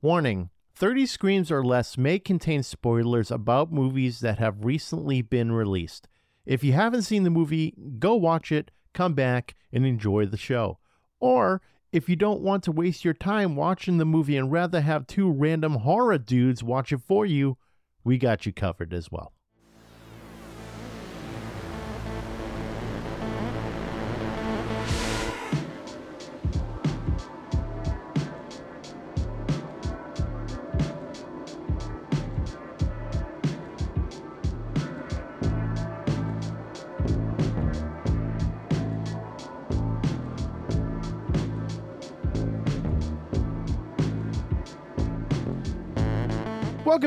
Warning 30 screams or less may contain spoilers about movies that have recently been released. If you haven't seen the movie, go watch it, come back, and enjoy the show. Or if you don't want to waste your time watching the movie and rather have two random horror dudes watch it for you, we got you covered as well.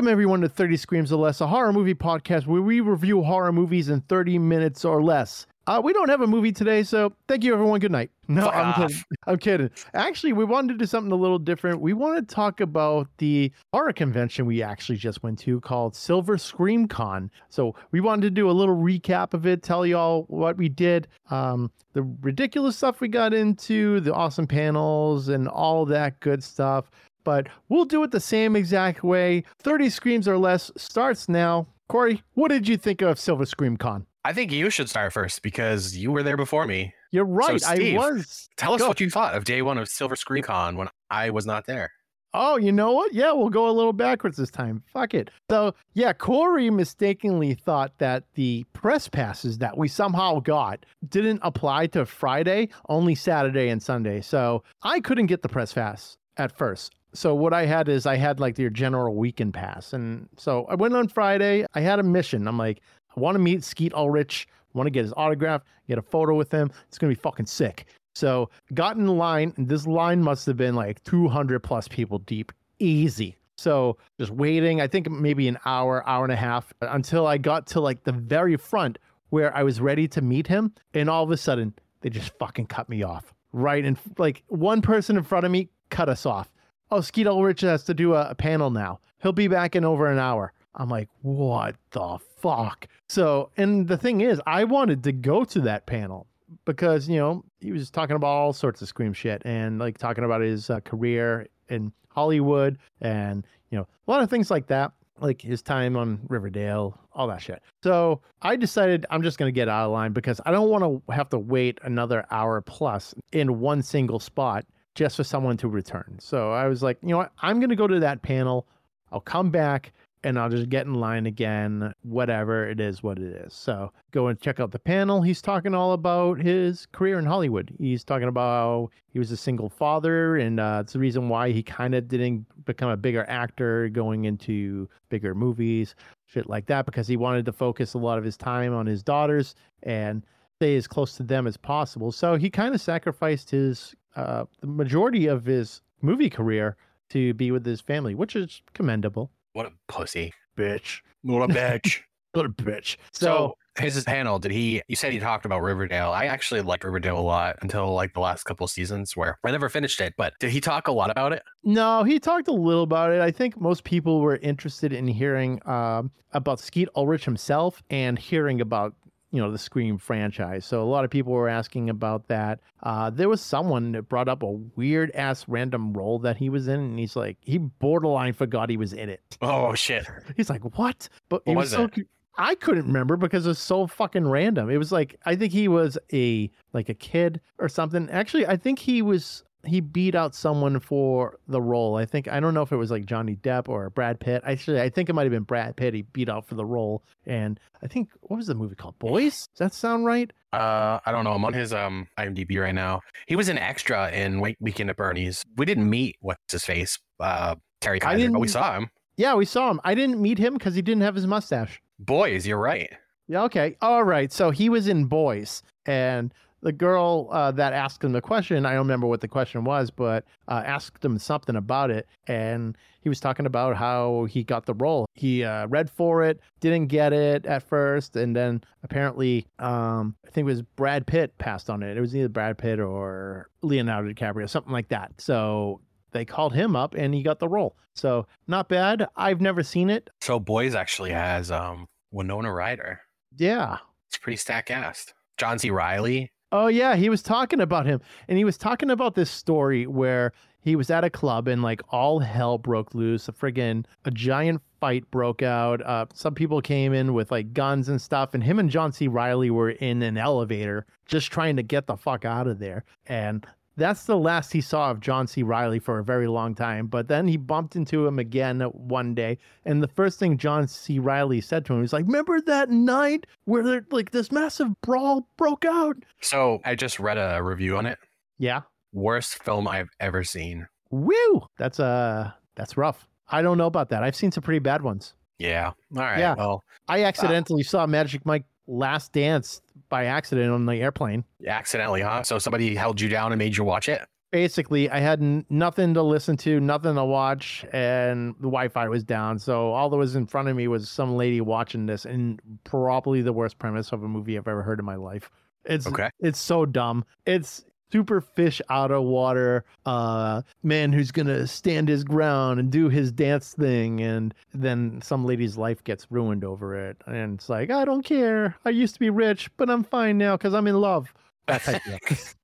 Welcome, everyone, to 30 Screams or Less, a horror movie podcast where we review horror movies in 30 minutes or less. Uh, we don't have a movie today, so thank you, everyone. Good night. No, Fuck I'm off. kidding. I'm kidding. Actually, we wanted to do something a little different. We want to talk about the horror convention we actually just went to called Silver Scream Con. So we wanted to do a little recap of it, tell y'all what we did, um, the ridiculous stuff we got into, the awesome panels, and all that good stuff but we'll do it the same exact way. 30 Screams or Less starts now. Corey, what did you think of Silver Scream Con? I think you should start first because you were there before me. You're right. Steve, I was. Tell us Go. what you thought of day one of Silver Scream Con when I was not there. Oh, you know what? Yeah, we'll go a little backwards this time. Fuck it. So, yeah, Corey mistakenly thought that the press passes that we somehow got didn't apply to Friday, only Saturday and Sunday. So I couldn't get the press pass at first. So what I had is I had like your general weekend pass. And so I went on Friday. I had a mission. I'm like, I want to meet Skeet Ulrich. I want to get his autograph, get a photo with him. It's going to be fucking sick. So got in line, and this line must have been like 200 plus people deep, easy. So just waiting, I think maybe an hour, hour and a half until I got to like the very front where I was ready to meet him. And all of a sudden, they just fucking cut me off. Right. And like one person in front of me cut us off. Oh, Skeet Ulrich has to do a, a panel now. He'll be back in over an hour. I'm like, what the fuck? So, and the thing is, I wanted to go to that panel because, you know, he was talking about all sorts of scream shit and like talking about his uh, career in Hollywood and, you know, a lot of things like that, like his time on Riverdale, all that shit. So I decided I'm just going to get out of line because I don't want to have to wait another hour plus in one single spot just for someone to return. So I was like, you know what? I'm going to go to that panel. I'll come back and I'll just get in line again, whatever it is, what it is. So go and check out the panel. He's talking all about his career in Hollywood. He's talking about he was a single father, and uh, it's the reason why he kind of didn't become a bigger actor going into bigger movies, shit like that, because he wanted to focus a lot of his time on his daughters and stay as close to them as possible. So he kind of sacrificed his uh, the majority of his movie career to be with his family, which is commendable. What a pussy. Bitch. What a bitch. What a bitch. so, So, his panel, did he, you said he talked about Riverdale. I actually liked Riverdale a lot until like the last couple of seasons where I never finished it, but did he talk a lot about it? no, he talked a little about it. I think most people were interested in hearing um, about Skeet Ulrich himself and hearing about you know the Scream franchise. So a lot of people were asking about that. Uh, there was someone that brought up a weird ass random role that he was in, and he's like, he borderline forgot he was in it. Oh, shit. He's like, what? But What it was so it? I couldn't remember because it's so fucking random. It was like I think he was a like a kid or something. Actually, I think he was he beat out someone for the role. I think I don't know if it was like Johnny Depp or Brad Pitt. Actually, I think it might have been Brad Pitt. He beat out for the role, and I think what was the movie called? Boys? Does that sound right? Uh, I don't know. I'm on his um IMDb right now. He was an extra in Weekend at Bernie's. We didn't meet what's his face, uh, Terry Kiser, but we saw him. Yeah, we saw him. I didn't meet him because he didn't have his mustache. Boys, you're right. Yeah, okay. All right. So he was in Boys, and the girl uh, that asked him the question, I don't remember what the question was, but uh, asked him something about it. And he was talking about how he got the role. He uh, read for it, didn't get it at first. And then apparently, um, I think it was Brad Pitt passed on it. It was either Brad Pitt or Leonardo DiCaprio, something like that. So they called him up and he got the role. So not bad. I've never seen it. So Boys actually has um Winona Ryder. Yeah. It's pretty stacked cast. John C. Reilly. Oh yeah, he was talking about him, and he was talking about this story where he was at a club and like all hell broke loose. A friggin' a giant fight broke out. Uh, some people came in with like guns and stuff, and him and John C. Reilly were in an elevator just trying to get the fuck out of there. And that's the last he saw of John C. Reilly for a very long time. But then he bumped into him again one day, and the first thing John C. Reilly said to him was like, "Remember that night where there, like this massive brawl broke out?" So I just read a review on it. Yeah. Worst film I've ever seen. Woo! That's uh that's rough. I don't know about that. I've seen some pretty bad ones. Yeah. All right. Yeah. Well, I accidentally saw Magic Mike Last Dance by accident on the airplane. accidentally, huh? So somebody held you down and made you watch it. Basically, I had n- nothing to listen to, nothing to watch, and the Wi-Fi was down. So all that was in front of me was some lady watching this, and probably the worst premise of a movie I've ever heard in my life. It's Okay. it's so dumb. It's super fish out of water uh man who's gonna stand his ground and do his dance thing and then some lady's life gets ruined over it. And it's like i don't care. I used to be rich but i'm fine now because i'm in love. That type of.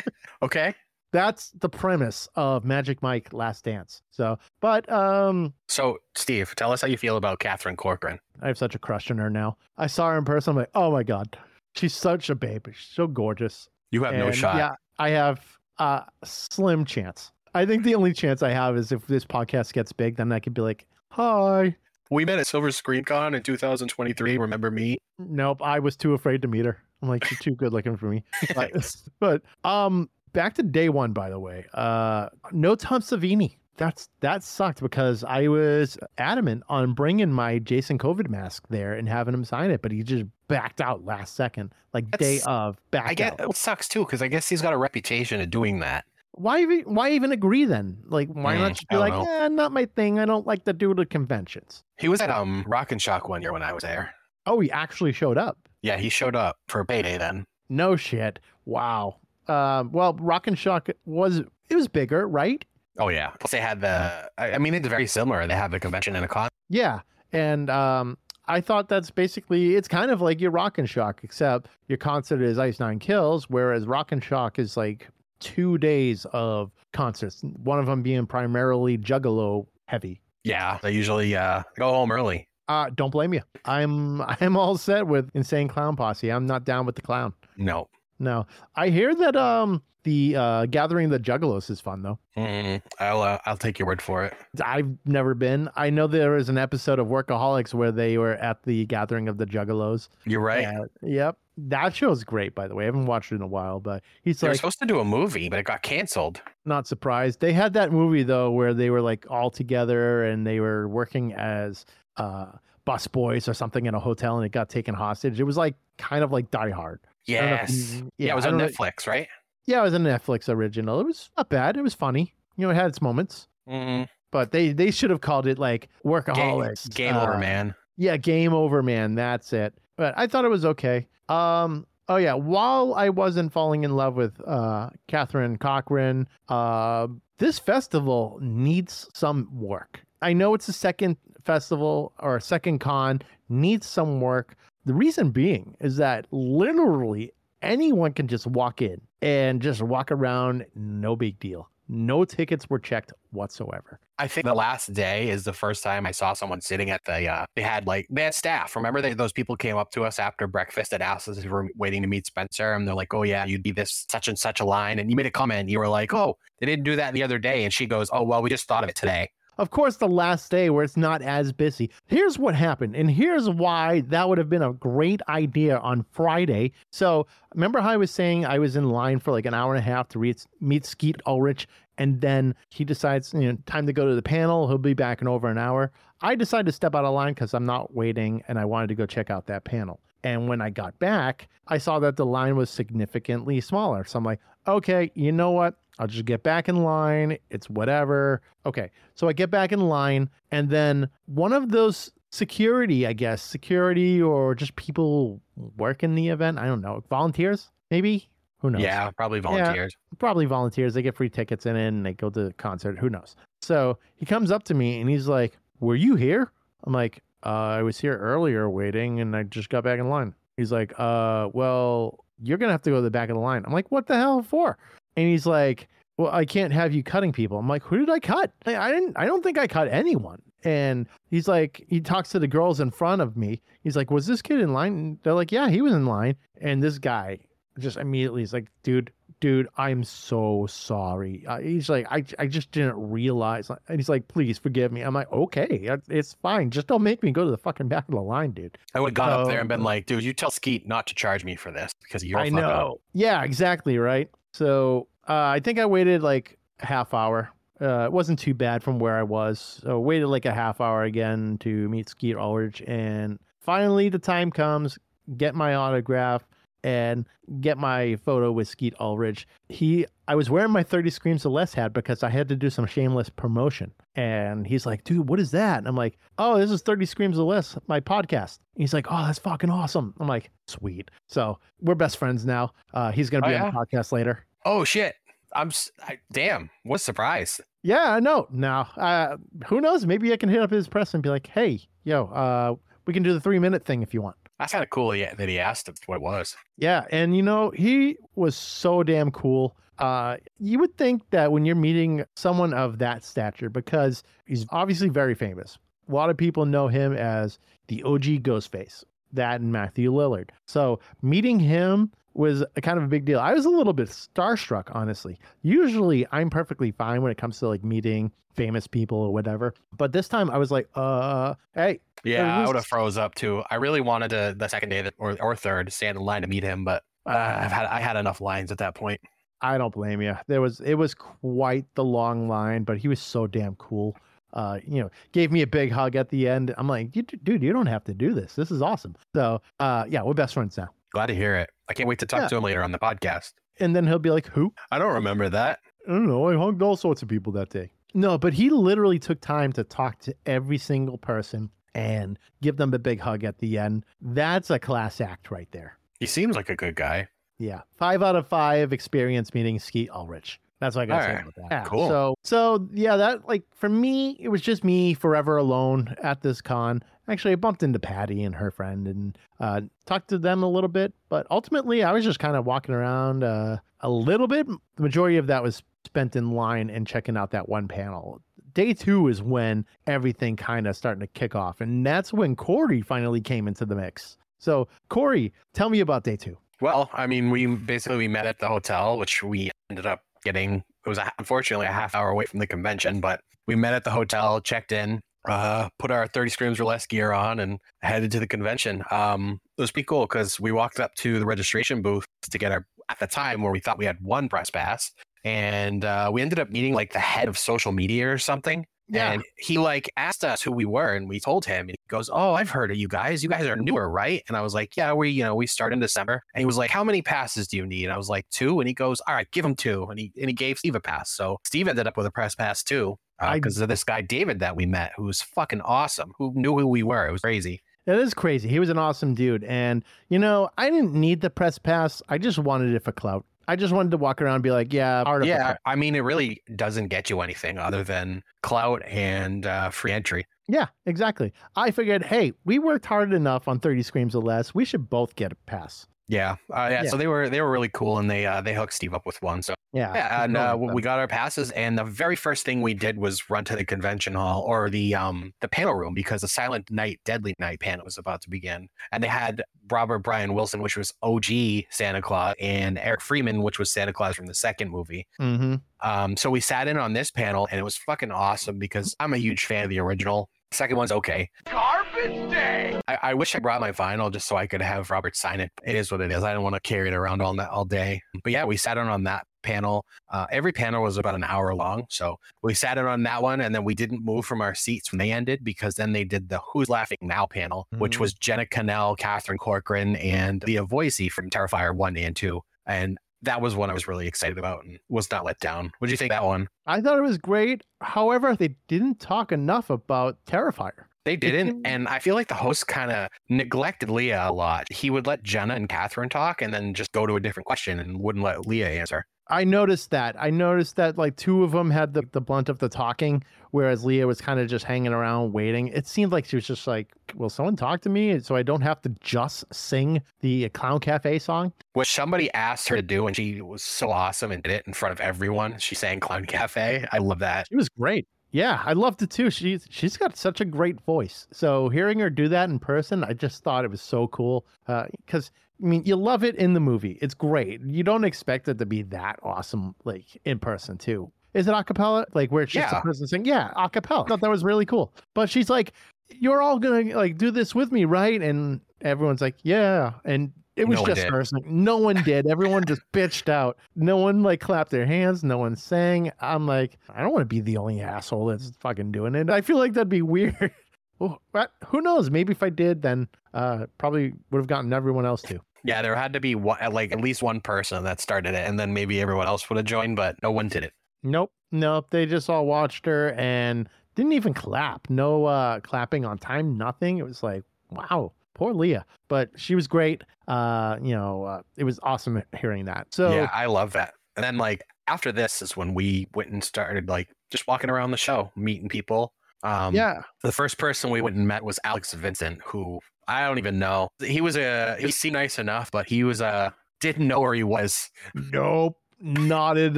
Okay. that's the premise of magic mike last dance. So but um So, Steve, tell us how you feel about Catherine Corcoran. i have such a crush on her now. I saw her in person i'm like oh my god. She's such a babe. She's so gorgeous You have no shot. Yeah, I have a slim chance. I think the only chance I have is if this podcast gets big, then I could be like, "Hi." We met at Silver Scream Con in 2023. Remember me? Nope, I was too afraid to meet her. I'm like, "You're too good looking for me." But, but um, back to day one. By the way, uh, no Tom Savini. That's that sucked because I was adamant on bringing my Jason COVID mask there and having him sign it, but he just backed out last second, like day of backed I get out. it sucks too because I guess he's got a reputation of doing that. why even why even agree then? Like why Mm, not just be like, don't eh, not my thing. I don't like to do the conventions. He was at um Rock and Shock one year when I was there. Oh, he actually showed up. Yeah, he showed up for payday then. No shit. Wow. Um, well, Rock and Shock was it was bigger, right? Oh yeah. Plus they had the. I, mean, it's very similar. They have the convention and a con. Yeah. And um I thought that's basically it's kind of like your Rock and Shock, except your concert is Ice Nine Kills, whereas Rock and Shock is like two days of concerts. One of them being primarily Juggalo heavy. Yeah, they usually uh go home early. Uh, don't blame you. I'm I'm all set with Insane Clown Posse. I'm not down with the clown. No. No, I hear that um the uh gathering of the Juggalos is fun though. Mm, I'll uh, I'll take your word for it. I've never been. I know there was an episode of Workaholics where they were at the gathering of the Juggalos. You're right. Uh, yep, that show's great. By the way, I haven't watched it in a while, but he's They like supposed to do a movie, but it got canceled. not surprised. They had that movie though where they were like all together and they were working as uh bus boys or something in a hotel and it got taken hostage. It was like kind of like Die Hard. I don't know if Yes. you- Yeah, it was on don't know- Netflix, right? Yeah, it was a Netflix original. It was not bad. It was funny. You know, it had its moments. Mm, But they they should have called it like game Workaholics. game over, Uh, man. Yeah, Game Over Man. That's it. But I thought it was okay. Um. Oh yeah. While I wasn't falling in love with uh Catherine Corcoran, uh, this festival needs some work. I know it's a second festival or a second con needs some work. The reason being is that literally anyone can just walk in and just walk around, no big deal. No tickets were checked whatsoever. I think the last day is the first time I saw someone sitting at the. Uh, they had like they had staff. Remember, they, those people came up to us after breakfast and asked us if we were waiting to meet Spencer, and they're like, "Oh yeah, you'd be this such and such a line." And you made a comment. You were like, "Oh, they didn't do that the other day," and she goes, "Oh well, we just thought of it today." Of course, the last day where it's not as busy. Here's what happened, and here's why that would have been a great idea on Friday. So, remember how I was saying I was in line for like an hour and a half to meet Skeet Ulrich, and then he decides, you know, time to go to the panel. He'll be back in over an hour. I decided to step out of line because I'm not waiting, and I wanted to go check out that panel. And when I got back, I saw that the line was significantly smaller. So I'm like, okay, you know what? I'll just get back in line. It's whatever. Okay. So I get back in line, and then one of those security, I guess, security or just people working the event, I don't know, volunteers, maybe? Who knows? Yeah, probably volunteers. probably volunteers. They get free tickets in and they go to the concert. Who knows? So he comes up to me and he's like, Were you here? I'm like, uh, I was here earlier waiting and I just got back in line. He's like, uh, well, you're gonna have to go to the back of the line. I'm like, what the hell for? And he's like, well, I can't have you cutting people. I'm like, who did I cut? I, I didn't. I don't think I cut anyone. And he's like, he talks to the girls in front of me. He's like, was this kid in line? And they're like, yeah, he was in line. And this guy just immediately is like, dude, dude, I'm so sorry. Uh, he's like, I, I just didn't realize. And he's like, please forgive me. I'm like, okay, it's fine. Just don't make me go to the fucking back of the line, dude. I would have gone up there and been like, dude, you tell Skeet not to charge me for this because you're. I know. Up. Yeah, exactly. Right. So uh, I think I waited like a half hour. Uh, it wasn't too bad from where I was. So waited like a half hour again to meet Skeet Ulrich, and finally the time comes. Get my autograph and get my photo with Skeet Ulrich. He, I was wearing my 30 Screams of Less hat because I had to do some shameless promotion. And he's like, dude, what is that? And I'm like, oh, this is 30 Screams of Less, my podcast. And he's like, oh, that's fucking awesome. I'm like, sweet. So we're best friends now. Uh, he's going to be oh, yeah? on the podcast later. Oh, shit. I'm I, damn. What a surprise. Yeah, I know. Now, uh, who knows? Maybe I can hit up his press and be like, hey, yo, uh, we can do the three minute thing if you want. That's kind of cool that he asked what it was. Yeah, and you know, he was so damn cool. Uh, you would think that when you're meeting someone of that stature, because he's obviously very famous. A lot of people know him as the OG Ghostface, that and Matthew Lillard. So meeting him was a kind of a big deal. I was a little bit starstruck, honestly. Usually I'm perfectly fine when it comes to like meeting famous people or whatever. But this time I was like, uh, hey. Yeah, I would have froze up too. I really wanted to the second day that, or, or third stand in line to meet him, but uh, I've had I had enough lines at that point. I don't blame you. There was it was quite the long line, but he was so damn cool. Uh, you know, gave me a big hug at the end. I'm like, dude, you don't have to do this. This is awesome. So, uh, yeah, we're best friends now. Glad to hear it. I can't wait to talk yeah. to him later on the podcast. And then he'll be like, Who? I don't remember that. I don't know. I hugged all sorts of people that day. No, but he literally took time to talk to every single person and give them a big hug at the end. That's a class act right there. He seems like a good guy. Yeah. Five out of five experience meeting Skeet Ulrich. That's what I got to say right. about that. Yeah. Cool. So, so yeah, that like for me, it was just me forever alone at this con. Actually, I bumped into Patty and her friend and uh, talked to them a little bit, but ultimately, I was just kind of walking around uh, a little bit. The majority of that was spent in line and checking out that one panel. Day two is when everything kind of starting to kick off, and that's when Corey finally came into the mix. So, Corey, tell me about day two. Well, I mean, we basically we met at the hotel, which we ended up getting. It was unfortunately a half hour away from the convention, but we met at the hotel, checked in, uh, put our 30 screams or less gear on and headed to the convention. Um, it was pretty cool because we walked up to the registration booth to get our, at the time where we thought we had one press pass. And uh, we ended up meeting like the head of social media or something. Yeah. And he like asked us who we were and we told him and goes, Oh, I've heard of you guys. You guys are newer, right? And I was like, Yeah, we, you know, we start in December. And he was like, How many passes do you need? And I was like, two. And he goes, All right, give him two. And he and he gave Steve a pass. So Steve ended up with a press pass too. Because uh, of this guy David that we met, who was fucking awesome, who knew who we were. It was crazy. It is crazy. He was an awesome dude. And, you know, I didn't need the press pass. I just wanted it for clout. I just wanted to walk around and be like, yeah, yeah. I mean, it really doesn't get you anything other than clout and uh, free entry. Yeah, exactly. I figured, hey, we worked hard enough on 30 Screams or Less. We should both get a pass. Yeah, uh, yeah, yeah. So they were they were really cool, and they uh, they hooked Steve up with one. So yeah, yeah and uh, we got our passes, and the very first thing we did was run to the convention hall or the um the panel room because the Silent Night, Deadly Night panel was about to begin, and they had Robert Brian Wilson, which was OG Santa Claus, and Eric Freeman, which was Santa Claus from the second movie. Mm-hmm. Um, so we sat in on this panel, and it was fucking awesome because I'm a huge fan of the original. Second one's okay. Garbage day. I, I, wish I brought my vinyl just so I could have Robert sign it. It is what it is. I don't want to carry it around all all day. But yeah, we sat in on that panel. Uh, every panel was about an hour long, so we sat in on that one, and then we didn't move from our seats when they ended because then they did the "Who's Laughing Now" panel, mm-hmm. which was Jenna Kanell, Catherine Corcoran, and Leah Voysey from Terrifier one and two. And that was one I was really excited about and was not let down. What do you think that one? I thought it was great. However, they didn't talk enough about Terrifier. They didn't, and I feel like the host kind of neglected Leah a lot. He would let Jenna and Catherine talk, and then just go to a different question and wouldn't let Leah answer. I noticed that. I noticed that like two of them had the, the blunt of the talking, whereas Leah was kind of just hanging around waiting. It seemed like she was just like, Will someone talk to me? So I don't have to just sing the Clown Cafe song. Which somebody asked her to do, and she was so awesome and did it in front of everyone. She sang Clown Cafe. I love that. She was great. Yeah, I loved it too. She's she's got such a great voice. So hearing her do that in person, I just thought it was so cool. Because uh, I mean, you love it in the movie. It's great. You don't expect it to be that awesome, like in person too. Is it acapella? Like where it's just Yeah. a person saying, "Yeah, acapella." I thought that was really cool. But she's like, "You're all gonna like do this with me, right?" And everyone's like, "Yeah." And it was No just her. saying- No one did. Everyone just bitched out. No one like clapped their hands. No one sang. I'm like, I don't want to be the only asshole that's fucking doing it. I feel like that'd be weird. Well, who knows? Maybe if I did, then uh, probably would have gotten everyone else to. Yeah, there had to be one, like at least one person that started it, and then maybe everyone else would have joined, but no one did it. Nope, nope. They just all watched her and didn't even clap. No uh, clapping on time. Nothing. It was like, wow, poor Leah. But she was great. Uh, you know, uh, it was awesome hearing that. So yeah, I love that. And then like after this is when we went and started like just walking around the show, meeting people. Um, yeah, The first person we went and met was Alex Vincent, who I don't even know. He was a he seemed nice enough, but he was a didn't know where he was. Nope, not at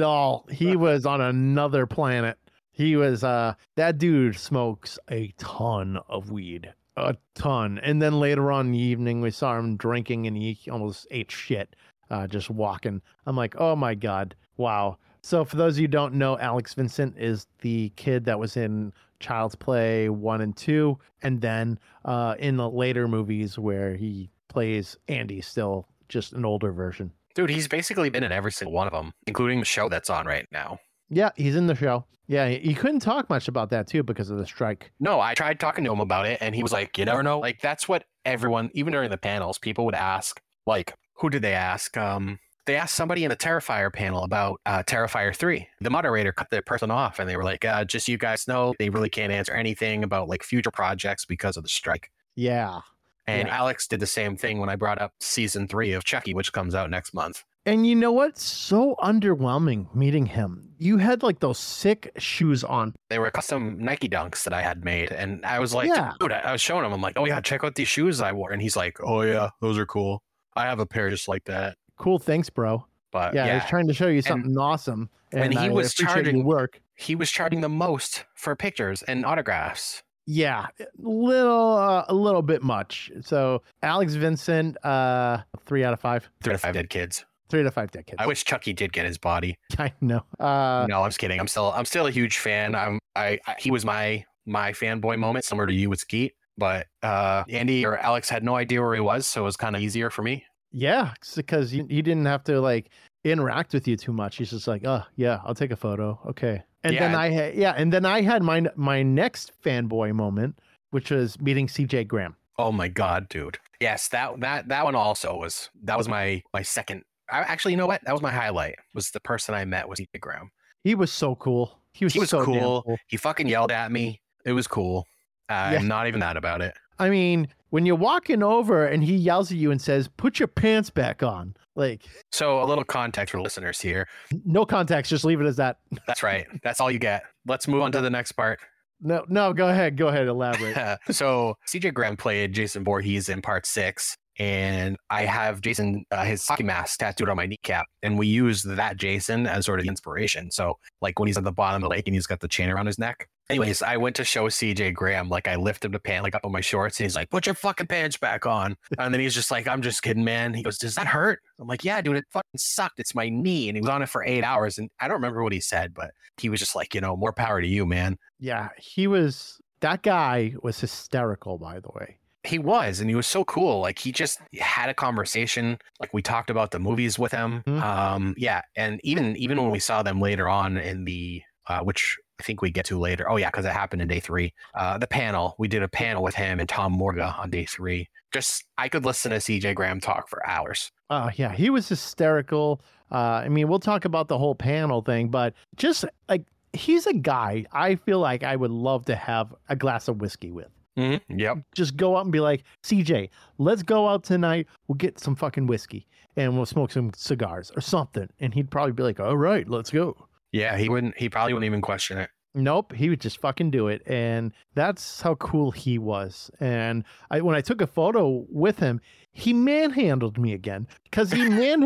all. He was on another planet. He was uh that dude smokes a ton of weed. A ton. And then later on in the evening we saw him drinking and he almost ate shit uh just walking. I'm like, "Oh my god. Wow." So for those of you who don't know, Alex Vincent is the kid that was in Child's Play 1 and 2 and then uh in the later movies where he plays Andy still just an older version. Dude, he's basically been in every single one of them, including the show that's on right now. Yeah, he's in the show. Yeah, he, he couldn't talk much about that too because of the strike. No, I tried talking to him about it, and he was like, "You never know." Like that's what everyone, even during the panels, people would ask. Like, who did they ask? Um, they asked somebody in the Terrifier panel about uh, Terrifier three. The moderator cut the person off, and they were like, uh, "Just you guys know, they really can't answer anything about like future projects because of the strike." Yeah. And Yeah. Alex did the same thing when I brought up season three of Chucky, which comes out next month. And you know what? So underwhelming meeting him. You had like those sick shoes on. They were custom Nike dunks that I had made, and I was like, Yeah. "Dude," I was showing him. I'm like, "Oh yeah, check out these shoes I wore," and he's like, "Oh yeah, those are cool. I have a pair just like that." Cool, thanks, bro. But Yeah, yeah, he's trying to show you something awesome. And, and he I was charging- work. he was charging the most for pictures and autographs. Yeah, a little, uh, a little bit much. So Alex Vincent, uh, three out of five. Three out of five dead kids. Three out of five decades. I wish Chucky did get his body. I know. Uh, no, I'm just kidding. I'm still, I'm still a huge fan. I'm, I, I he was my, my fanboy moment, similar to you with Skeet. But uh, Andy or Alex had no idea where he was, so it was kind of easier for me. Yeah, because he, he didn't have to like interact with you too much. He's just like, oh yeah, I'll take a photo. Okay. And then I had yeah, and then I had my my next fanboy moment, which was meeting CJ Graham. Oh my god, dude. Yes, that that that one also was that was my my second. I, actually, you know what? That was my highlight. Was the person I met was CJ Graham. He was so cool. He was, He was so damn cool. He fucking yelled at me. It was cool. Uh, Yeah. I'm not even mad about it. I mean, when you're walking over and he yells at you and says, "Put your pants back on," like So a little context for listeners here. no context, just leave it as that. That's right. That's all you get. Let's move on to the next part. No, no, go ahead, go ahead, elaborate. so CJ Graham played Jason Voorhees in part six, and I have Jason uh, his hockey mask tattooed on my kneecap, and we use that Jason as sort of the inspiration. So like when he's at the bottom of the lake and he's got the chain around his neck. Anyways, I went to show CJ Graham like I lifted the pant like up on my shorts, and he's like, "Put your fucking pants back on," and then he's just like, "I'm just kidding, man." He goes, "Does that hurt?" I'm like, "Yeah, dude, it fucking sucked. It's my knee," and he was on it for eight hours, and I don't remember what he said, but he was just like, you know, more power to you, man. yeah, he was that guy was hysterical, by the way. He was, and he was so cool. Like he just had a conversation. Like we talked about the movies with him. Mhm. Um, yeah, and even even when we saw them later on in the uh, which I think we get to later. Oh yeah, because it happened in day three. Uh, the panel we did a panel with him and Tom Morga on day three. Just I could listen to CJ Graham talk for hours. Oh yeah, he was hysterical. Uh, I mean, we'll talk about the whole panel thing, but just like he's a guy I feel like I would love to have a glass of whiskey with. Mhm. Yep. Just go out and be like, CJ, let's go out tonight. We'll get some fucking whiskey and we'll smoke some cigars or something. And he'd probably be like, all right, let's go. Yeah, he wouldn't. He probably wouldn't even question it. Nope, he would just fucking do it, and that's how cool he was. And I, when I took a photo with him, he manhandled me again because he man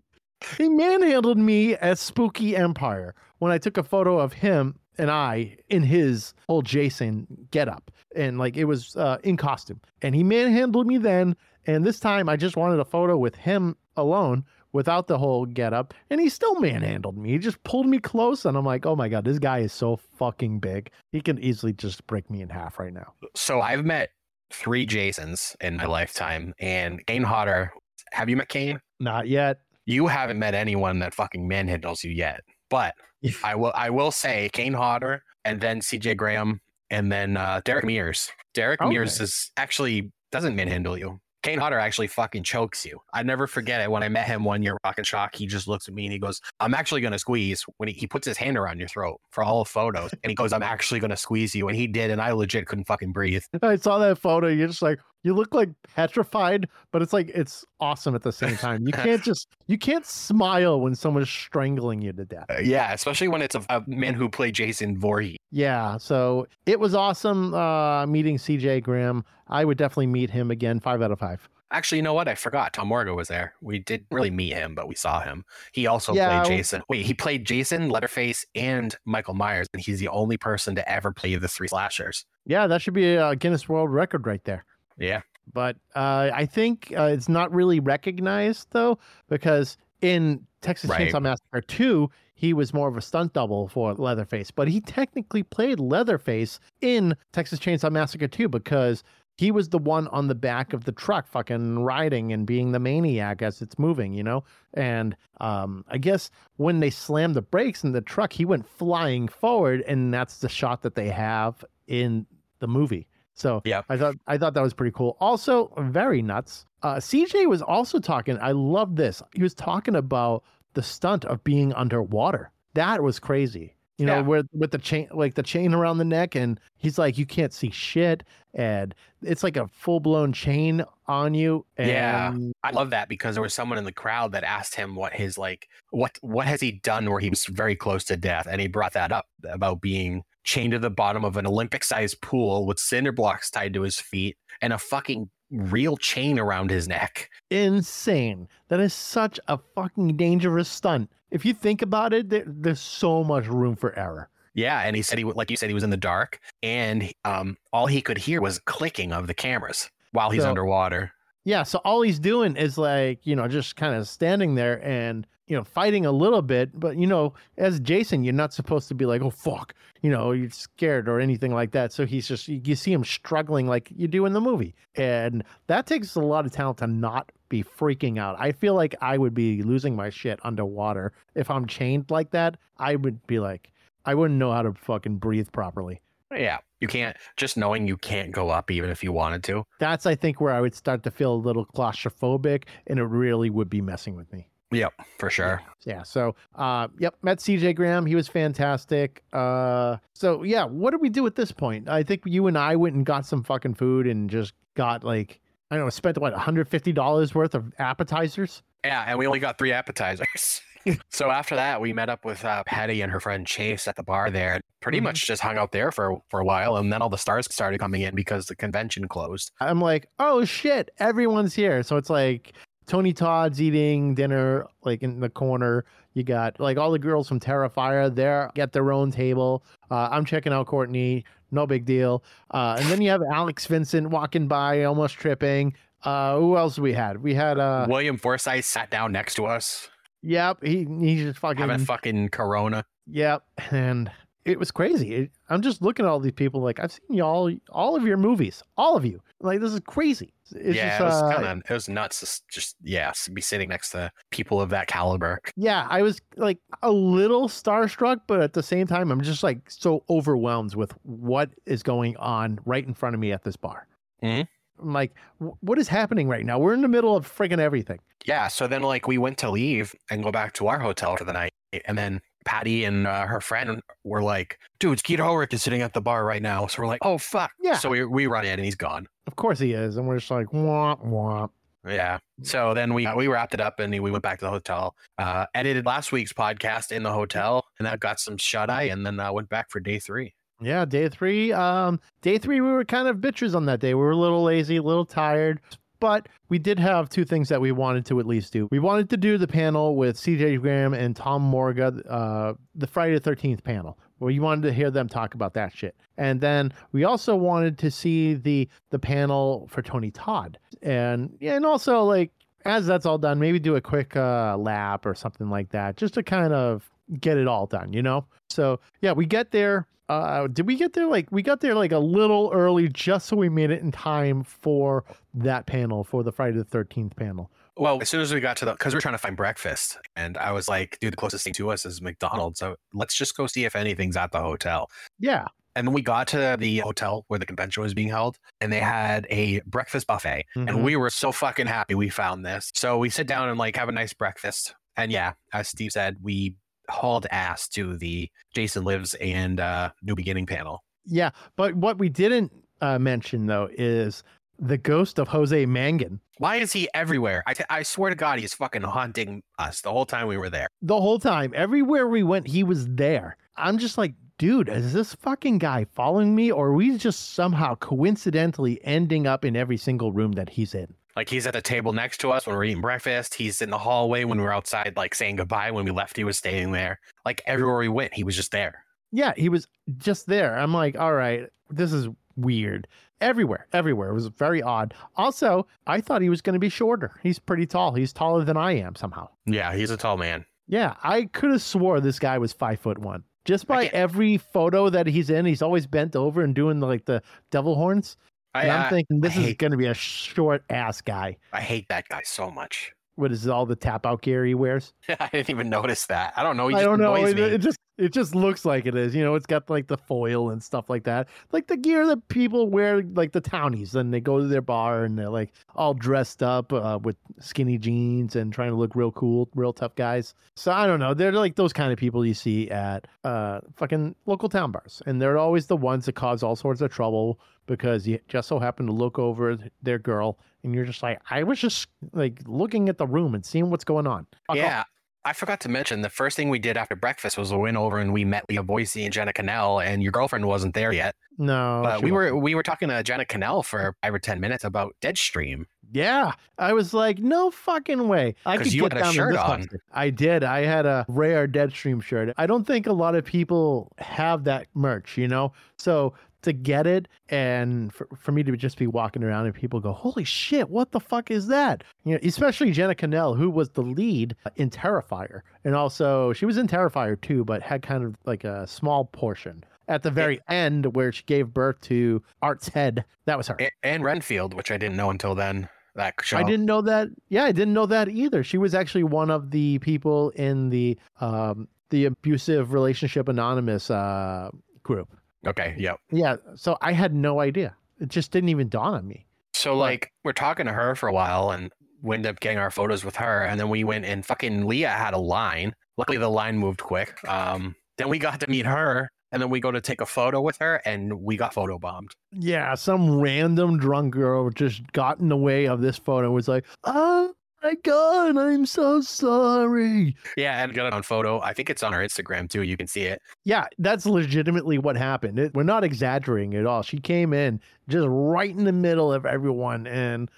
he manhandled me at Spooky Empire when I took a photo of him and I in his old Jason getup, and like it was uh, in costume, and he manhandled me then. And this time, I just wanted a photo with him alone without the whole getup, and he still manhandled me. He just pulled me close, and I'm like, oh my god, this guy is so fucking big. He can easily just break me in half right now. So I've met three Jasons in my lifetime, and Kane Hodder. Have you met Kane? Not yet. You haven't met anyone that fucking manhandles you yet. But I will. I will say Kane Hodder, and then C.J. Graham, and then uh, Derek Mears. Derek Okay. Mears is actually doesn't manhandle you. Kane Hodder actually fucking chokes you. I never forget it. When I met him one year, Rock and Shock, he just looks at me and he goes, "I'm actually gonna squeeze." When he, he puts his hand around your throat for all photos, and he goes, "I'm actually gonna squeeze you," and he did, and I legit couldn't fucking breathe. I saw that photo. You're just like, you look like petrified, but it's like it's awesome at the same time. You can't just you can't smile when someone's strangling you to death. Uh, yeah, especially when it's a, a man who played Jason Voorhees. Yeah, so it was awesome uh, meeting CJ Graham. I would definitely meet him again. Five out of five. Actually, you know what? I forgot. Tom Morga was there. We didn't really meet him, but we saw him. He also Yeah, played Jason. Wait, he played Jason, Leatherface, and Michael Myers, and he's the only person to ever play the three slashers. Yeah, that should be a Guinness World Record right there. Yeah. But uh, I think uh, it's not really recognized though, because in Texas Right. Chainsaw Massacre 2, he was more of a stunt double for Leatherface, but he technically played Leatherface in Texas Chainsaw Massacre 2 because he was the one on the back of the truck fucking riding and being the maniac as it's moving, you know? And um, I guess when they slammed the brakes in the truck, he went flying forward, and that's the shot that they have in the movie. So Yeah. I thought I thought that was pretty cool. Also, very nuts. Uh, CJ was also talking. I love this. He was talking about the stunt of being underwater. That was crazy. You know, Yeah. where with the chain, like the chain around the neck, and he's like, you can't see shit, and it's like a full blown chain on you. And Yeah. I love that because there was someone in the crowd that asked him what his like what what has he done where he was very close to death, and he brought that up about being chained to the bottom of an Olympic-sized pool with cinder blocks tied to his feet and a fucking real chain around his neck. insane. That is such a fucking dangerous stunt. If you think about it, there, there's so much room for error. Yeah, and he said he like you said he was in the dark, and um, all he could hear was clicking of the cameras while he's So- underwater. Yeah, so all he's doing is like, you know, just kind of standing there and, you know, fighting a little bit. But, you know, as Jason, you're not supposed to be like, oh, fuck, you know, you're scared or anything like that. So he's just, you, see him struggling like you do in the movie. And that takes a lot of talent to not be freaking out. I feel like I would be losing my shit underwater. If I'm chained like that, I would be like, I wouldn't know how to fucking breathe properly. Yeah, you can't just knowing you can't go up even if you wanted to. That's, I think, where I would start to feel a little claustrophobic and it really would be messing with me. Yep, for sure. Yeah. So, uh, yep, met CJ Graham. He was fantastic. Uh, so yeah, what did we do at this point? I think you and I went and got some fucking food and just got like, I don't know, spent what, $150 worth of appetizers? Yeah, and we only got three appetizers. so after that, we met up with uh, Patty and her friend Chase at the bar there. and Pretty Mhm. much just hung out there for for a while, and then all the stars started coming in because the convention closed. I'm like, oh shit, everyone's here. So it's like Tony Todd's eating dinner like in the corner. You got like all the girls from Terrifier there at their own table. Uh, I'm checking out Courtney, no big deal. Uh, and then you have Alex Vincent walking by, almost tripping. Uh, who else we had? We had uh, William Forsythe sat down next to us, yep, he he just fucking having fucking Corona. Yep, and it was crazy. It- I'm just looking at all these people like I've seen y'all, all of your movies, all of you. Like this is crazy. It's yeah, just, it was uh, kind of it was nuts. to Just yeah, be sitting next to people of that caliber. yeah, I was like a little starstruck, but at the same time, I'm just like so overwhelmed with what is going on right in front of me at this bar. Mhm. I'm like, "Wh- what is happening right now? We're in the middle of friggin' everything. Yeah, so then like we went to leave and go back to our hotel for the night, and then Patty and uh, her friend were like, "Dude, Skeeter Ulrich is sitting at the bar right now." So we're like, "Oh fuck!" Yeah. So we we run in and he's gone. Of course he is, and we're just like womp womp. Yeah. So then we we wrapped it up and we went back to the hotel. Uh, edited last week's podcast in the hotel, and I got some shut eye, and then uh, went back for day three. Yeah, day three. Um, day three, we were kind of bitches on that day. We were a little lazy, a little tired, but we did have two things that we wanted to at least do. We wanted to do the panel with CJ Graham and Tom Morga, uh, the Friday the Thirteenth panel. We wanted to hear them talk about that shit, and then we also wanted to see the the panel for Tony Todd, and yeah, and also like as that's all done, maybe do a quick uh, lap or something like that, just to kind of get it all done, you know. So yeah, we get there. Uh, did we get there like we got there like a little early just so we made it in time for that panel for the Friday the Thirteenth panel? Well, as soon as we got to the, because we're trying to find breakfast, and I was like, dude, the closest thing to us is McDonald's, so let's just go see if anything's at the hotel. Yeah, And then we got to the hotel where the convention was being held, and they had a breakfast buffet, Mhm. and we were so fucking happy we found this. So we sit down and like have a nice breakfast, and yeah, as Steve said, we hauled ass to the Jason Lives and uh, New Beginning panel. yeah. But what we didn't uh, mention though is the ghost of Jose Mangin. Why is he everywhere? I, t- I swear to God, he's fucking haunting us the whole time we were there. The whole time, everywhere we went, he was there. I'm just like, dude, is this fucking guy following me, or are we just somehow coincidentally ending up in every single room that he's in? Like he's at the table next to us when we're eating breakfast. He's in the hallway when we're outside, like saying goodbye. When we left, he was staying there. Like everywhere we went, he was just there. Yeah, he was just there. I'm like, all right, this is weird. Everywhere, everywhere. It was very odd. Also, I thought he was going to be shorter. He's pretty tall. He's taller than I am somehow. Yeah, he's a tall man. Yeah, I could have swore this guy was five foot one. Just by every photo that he's in, he's always bent over and doing like the devil horns. I, And I'm uh, thinking this is hate- going to be a short ass guy. I hate that guy so much. What is all the tap out gear he wears? I didn't even notice that. I don't know. He I just don't know. It, it just it just looks like it is. You know, it's got like the foil and stuff like that, like the gear that people wear, like the townies. and they go to their bar and they're like all dressed up uh, with skinny jeans and trying to look real cool, real tough guys. So I don't know. They're like those kind of people you see at uh, fucking local town bars, and they're always the ones that cause all sorts of trouble because you just so happen to look over their girl and you're just like, I was just like looking at the room and seeing what's going on. Fuck off. I forgot to mention the first thing we did after breakfast was we went over and we met Leah Voysey and Jenna Kanell, and your girlfriend wasn't there yet. No, but we wasn't. were we were talking to Jenna Kanell for five or ten minutes about Deadstream. Yeah, I was like, no fucking way. I could you get had a shirt on. concert. I did. I had a rare Deadstream shirt. I don't think a lot of people have that merch, you know. So to get it and for, for me to just be walking around and people go, holy shit, what the fuck is that? You know, especially Jenna Kanell, who was the lead in Terrifier, and also she was in Terrifier too, but had kind of like a small portion. At the very end, where she gave birth to Art's head, that was her. And Renfield, which I didn't know until then. That show. I didn't know that. Yeah, I didn't know that either. She was actually one of the people in the um the abusive relationship anonymous uh group. Okay. Yep. Yeah, so I had no idea. It just didn't even dawn on me. So like we're talking to her for a while and we ended up getting our photos with her and then we went and fucking Leah had a line. Luckily the line moved quick. Um then we got to meet her and then we go to take a photo with her and we got photo bombed. Yeah, some random drunk girl just got in the way of this photo. Was like, oh my god, I'm so sorry. Yeah, and got it on photo. I think it's on our Instagram too. You can see it. Yeah, that's legitimately what happened. It, we're not exaggerating at all. She came in just right in the middle of everyone and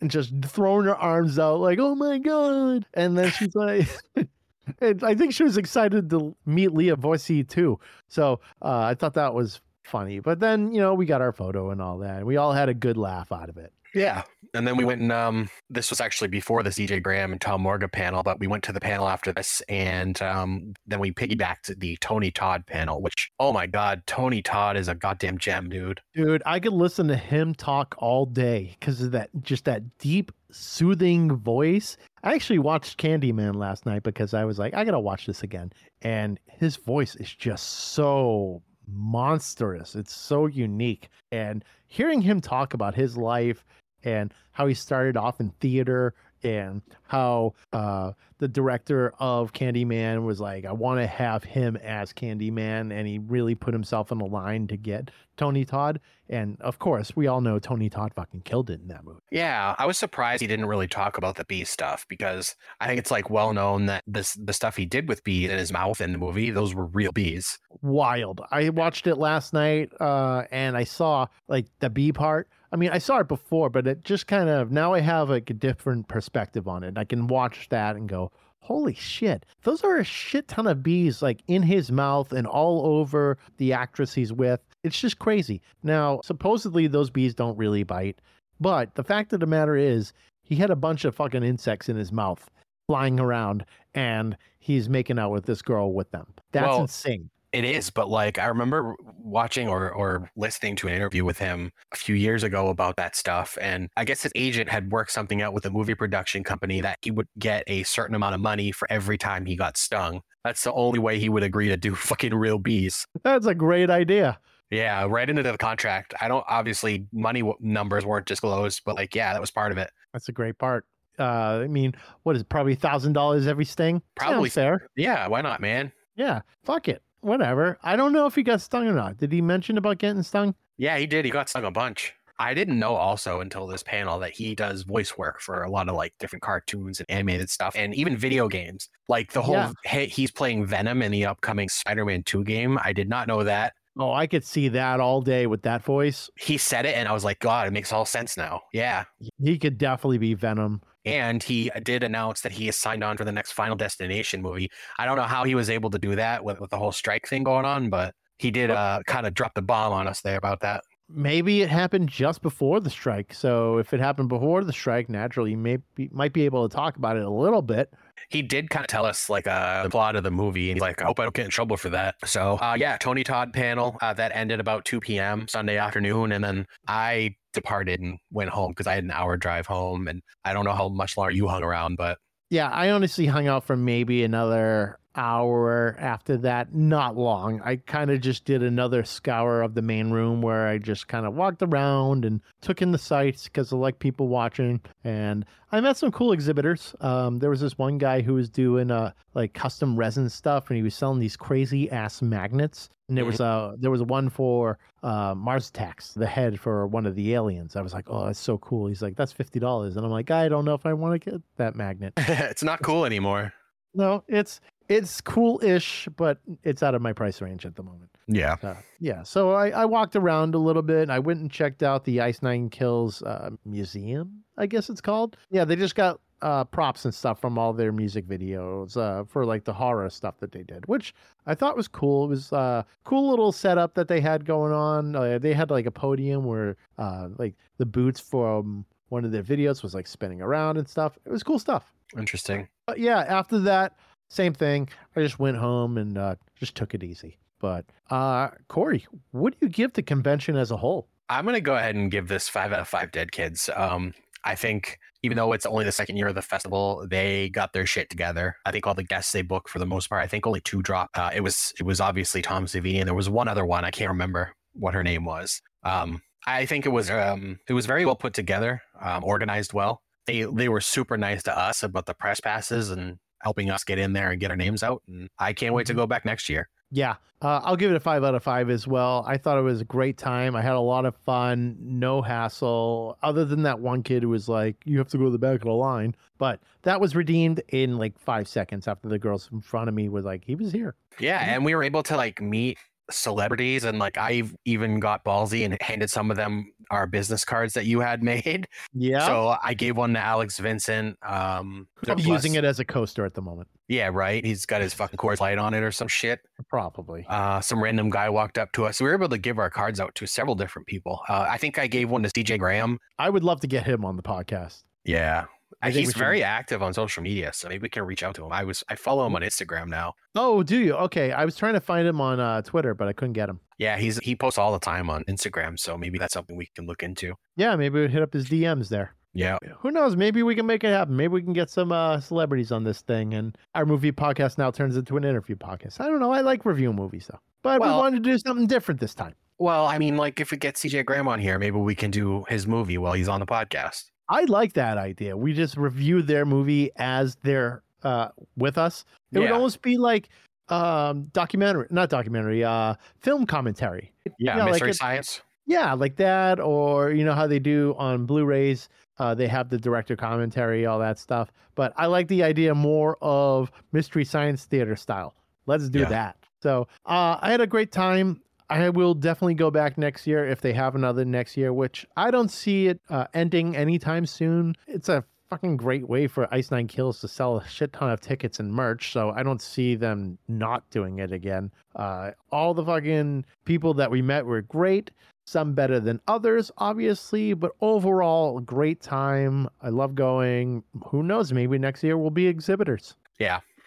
and just throwing her arms out like, "Oh my god!" And then she's like, and I think she was excited to meet Leah Voysey too. So uh, I thought that was funny. But then you know we got our photo and all that. And We all had a good laugh out of it. Yeah. And then we went and um this was actually before the CJ Graham and Tom Morga panel, but we went to the panel after this and um then we piggybacked the Tony Todd panel, which oh my god, Tony Todd is a goddamn gem, dude. Dude, I could listen to him talk all day because of that just that deep, soothing voice. I actually watched Candyman last night because I was like, I gotta watch this again. And his voice is just so monstrous. It's so unique. And hearing him talk about his life and how he started off in theater and how uh, the director of Candyman was like, I want to have him as Candyman. And he really put himself in the line to get Tony Todd. And of course, we all know Tony Todd fucking killed it in that movie. Yeah, I was surprised he didn't really talk about the bee stuff because I think it's like well known that this the stuff he did with bees in his mouth in the movie, those were real bees. Wild. I watched it last night uh, and I saw like the bee part. I mean, I saw it before, but it just kind of now I have like a different perspective on it. I can watch that and go, holy shit, those are a shit ton of bees like in his mouth and all over the actress he's with. It's just crazy. Now, supposedly those bees don't really bite, but the fact of the matter is, he had a bunch of fucking insects in his mouth flying around and he's making out with this girl with them. That's Well, insane. It is, but like I remember watching or or listening to an interview with him a few years ago about that stuff, and I guess his agent had worked something out with a movie production company that he would get a certain amount of money for every time he got stung. That's the only way he would agree to do fucking real bees. That's a great idea. Yeah, right into the contract. I don't obviously money w- numbers weren't disclosed, but like yeah, that was part of it. That's a great part. Uh, I mean, what is it, probably thousand dollars every sting? Probably. Sounds fair. Yeah, why not, man? Yeah, fuck it, whatever. I don't know if he got stung or not. Did he mention about getting stung? Yeah, he did. He got stung a bunch. I didn't know also until this panel that he does voice work for a lot of like different cartoons and animated stuff and even video games. Like the whole Yeah. hey, he's playing Venom in the upcoming Spider-Man 2 game. I did not know that. Oh, I could see that all day with that voice. He said it and I was like, God, it makes all sense now. Yeah. He could definitely be Venom. And he did announce that he is signed on for the next Final Destination movie. I don't know how he was able to do that with, with the whole strike thing going on, but he did uh, kind of drop the bomb on us there about that. Maybe it happened just before the strike. So if it happened before the strike, naturally, you may be, might be able to talk about it a little bit. He did kind of tell us like uh, the plot of the movie and he's like i hope i don't get in trouble for that. So uh, yeah tony todd panel uh, that ended about 2 p.m sunday afternoon and then i departed and went home because i had an hour drive home and i don't know how much longer you hung around but Yeah, I honestly hung out for maybe another hour after that. Not long. I kind of just did another scour of the main room where I just kind of walked around and took in the sights because I like people watching. And I met some cool exhibitors. Um, there was this one guy who was doing uh, like custom resin stuff, and he was selling these crazy ass magnets. And there was a there was one for uh, Mars Attacks, the head for one of the aliens. I was like, oh, that's so cool. He's like, that's fifty dollars, and I'm like, I don't know if I want to get that magnet. it's not cool anymore No, it's it's cool-ish, but it's out of my price range at the moment. yeah Uh, yeah, so I, I walked around a little bit. And I went and checked out the Ice Nine Kills uh, museum, I guess it's called. Yeah, they just got uh, props and stuff from all their music videos uh, for like the horror stuff that they did, which I thought was cool. It was uh, cool little setup that they had going on. Uh, they had like a podium where uh, like the boots from one of their videos was like spinning around and stuff. It was cool stuff. interesting But yeah, after that, same thing. I just went home and uh, just took it easy. But uh, Corey, what do you give the convention as a whole? i'm gonna go ahead and give this five out of five dead kids um i think even though it's only the second year of the festival, they got their shit together. I think all the guests they booked for the most part, I think only two dropped. Uh, it was it was obviously Tom Savini, and there was one other one I can't remember what her name was. Um, I think it was um, it was very well put together, um, organized well. They they were super nice to us about the press passes and helping us get in there and get our names out. And I can't wait to go back next year. Yeah, uh, I'll give it a five out of five as well. I thought it was a great time. I had a lot of fun, no hassle, other than that one kid who was like, you have to go to the back of the line. But that was redeemed in like five seconds after the girls in front of me was like, he was here. Yeah, and we were able to like meet celebrities and like I've even got ballsy and handed some of them our business cards that you had made. Yeah. So I gave one to Alex Vincent. Um I'm using it as a coaster at the moment. Yeah, right. He's got his fucking Coors Light on it or some shit. Probably. Uh, some random guy walked up to us. We were able to give our cards out to several different people. Uh, I think I gave one to CJ Graham. I would love to get him on the podcast. Yeah. I think we He's should- very active on social media, so maybe we can reach out to him. I was I follow him on Instagram now. Oh, do you? Okay. I was trying to find him on uh, Twitter, but I couldn't get him. Yeah, he's he posts all the time on Instagram, so maybe that's something we can look into. Yeah, maybe we'd hit up his DMs there. Yeah. Who knows? Maybe we can make it happen. Maybe we can get some uh, celebrities on this thing, and our movie podcast now turns into an interview podcast. I don't know. I like review movies though, but Well- we wanted to do something different this time. Well, I mean, like if we get CJ Graham on here, maybe we can do his movie while he's on the podcast. I like that idea. We just review their movie as they're uh, with us. It would almost be like um, documentary, not documentary, uh, film commentary. Yeah, Yeah, like mystery it- science. Yeah, like that, or you know how they do on Blu-rays. Uh, they have the director commentary, all that stuff. But I like the idea more of mystery science theater style. Let's do Yeah. that. So uh, I had a great time. I will definitely go back next year if they have another next year, which I don't see it uh, ending anytime soon. It's a fucking great way for Ice Nine Kills to sell a shit ton of tickets and merch, so I don't see them not doing it again. Uh, all the fucking people that we met were great some better than others, obviously, but overall, great time. I love going. Who knows? Maybe next year we'll be exhibitors.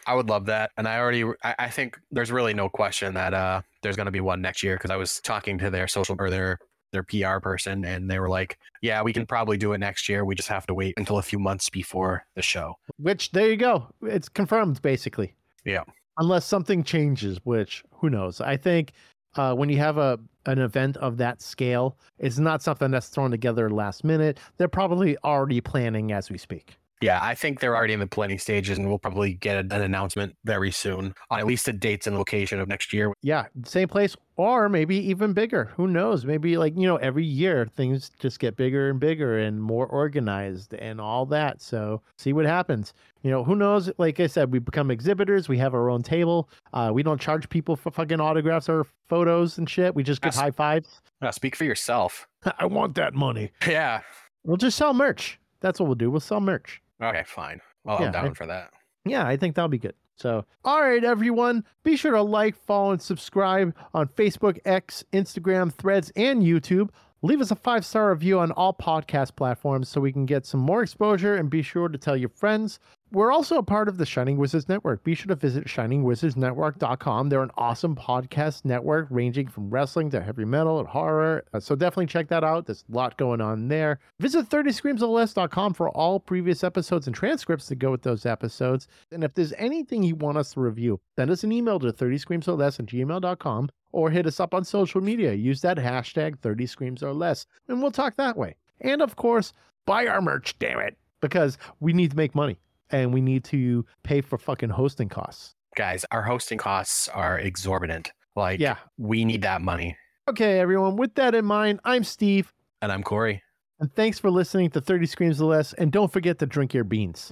I would love that. And I already, I, I think there's really no question that uh, there's going to be one next year because I was talking to their social or their their PR person, and they were like, "Yeah, we can probably do it next year. We just have to wait until a few months before the show." Which there you go. It's confirmed basically. Yeah. Unless something changes, which who knows? I think uh, when you have a an event of that scale, it's not something that's thrown together last minute. They're probably already planning as we speak. Yeah, I think they're already in the planning stages, and we'll probably get an announcement very soon on at least the dates and location of next year. Yeah, same place or maybe even bigger. Who knows? Maybe like, you know, every year things just get bigger and bigger and more organized and all that. So see what happens. You know, who knows? Like I said, we become exhibitors. We have our own table. Uh, we don't charge people for fucking autographs or photos and shit. We just Yes. high fives. Uh, speak for yourself. I want that money. Yeah. We'll just sell merch. That's what we'll do. We'll sell merch. Okay, fine. Well, Yeah, I'm down I- for that. Yeah, I think that'll be good. So, all right, everyone, be sure to like, follow, and subscribe on Facebook, X, Instagram, Threads, and YouTube. Leave us a five star review on all podcast platforms so we can get some more exposure and be sure to tell your friends. We're also a part of the Shining Wizards Network. Be sure to visit shiningwizardsnetwork.com. They're an awesome podcast network ranging from wrestling to heavy metal and horror. Uh, So definitely check that out. There's a lot going on there. Visit 30screamsorless.com for all previous episodes and transcripts to go with those episodes. And if there's anything you want us to review, send us an email to 30screamsorless at gmail.com or hit us up on social media. Use that hashtag 30screamsORLess and we'll talk that way. And of course, buy our merch, damn it, because we need to make money and we need to pay for fucking hosting costs. Guys, our hosting costs are exorbitant. Like, Yeah. we need that money. Okay, everyone, with that in mind, I'm Steve, And I'm Corey. and thanks for listening to 30 Screams or Less. And don't forget to drink your beans.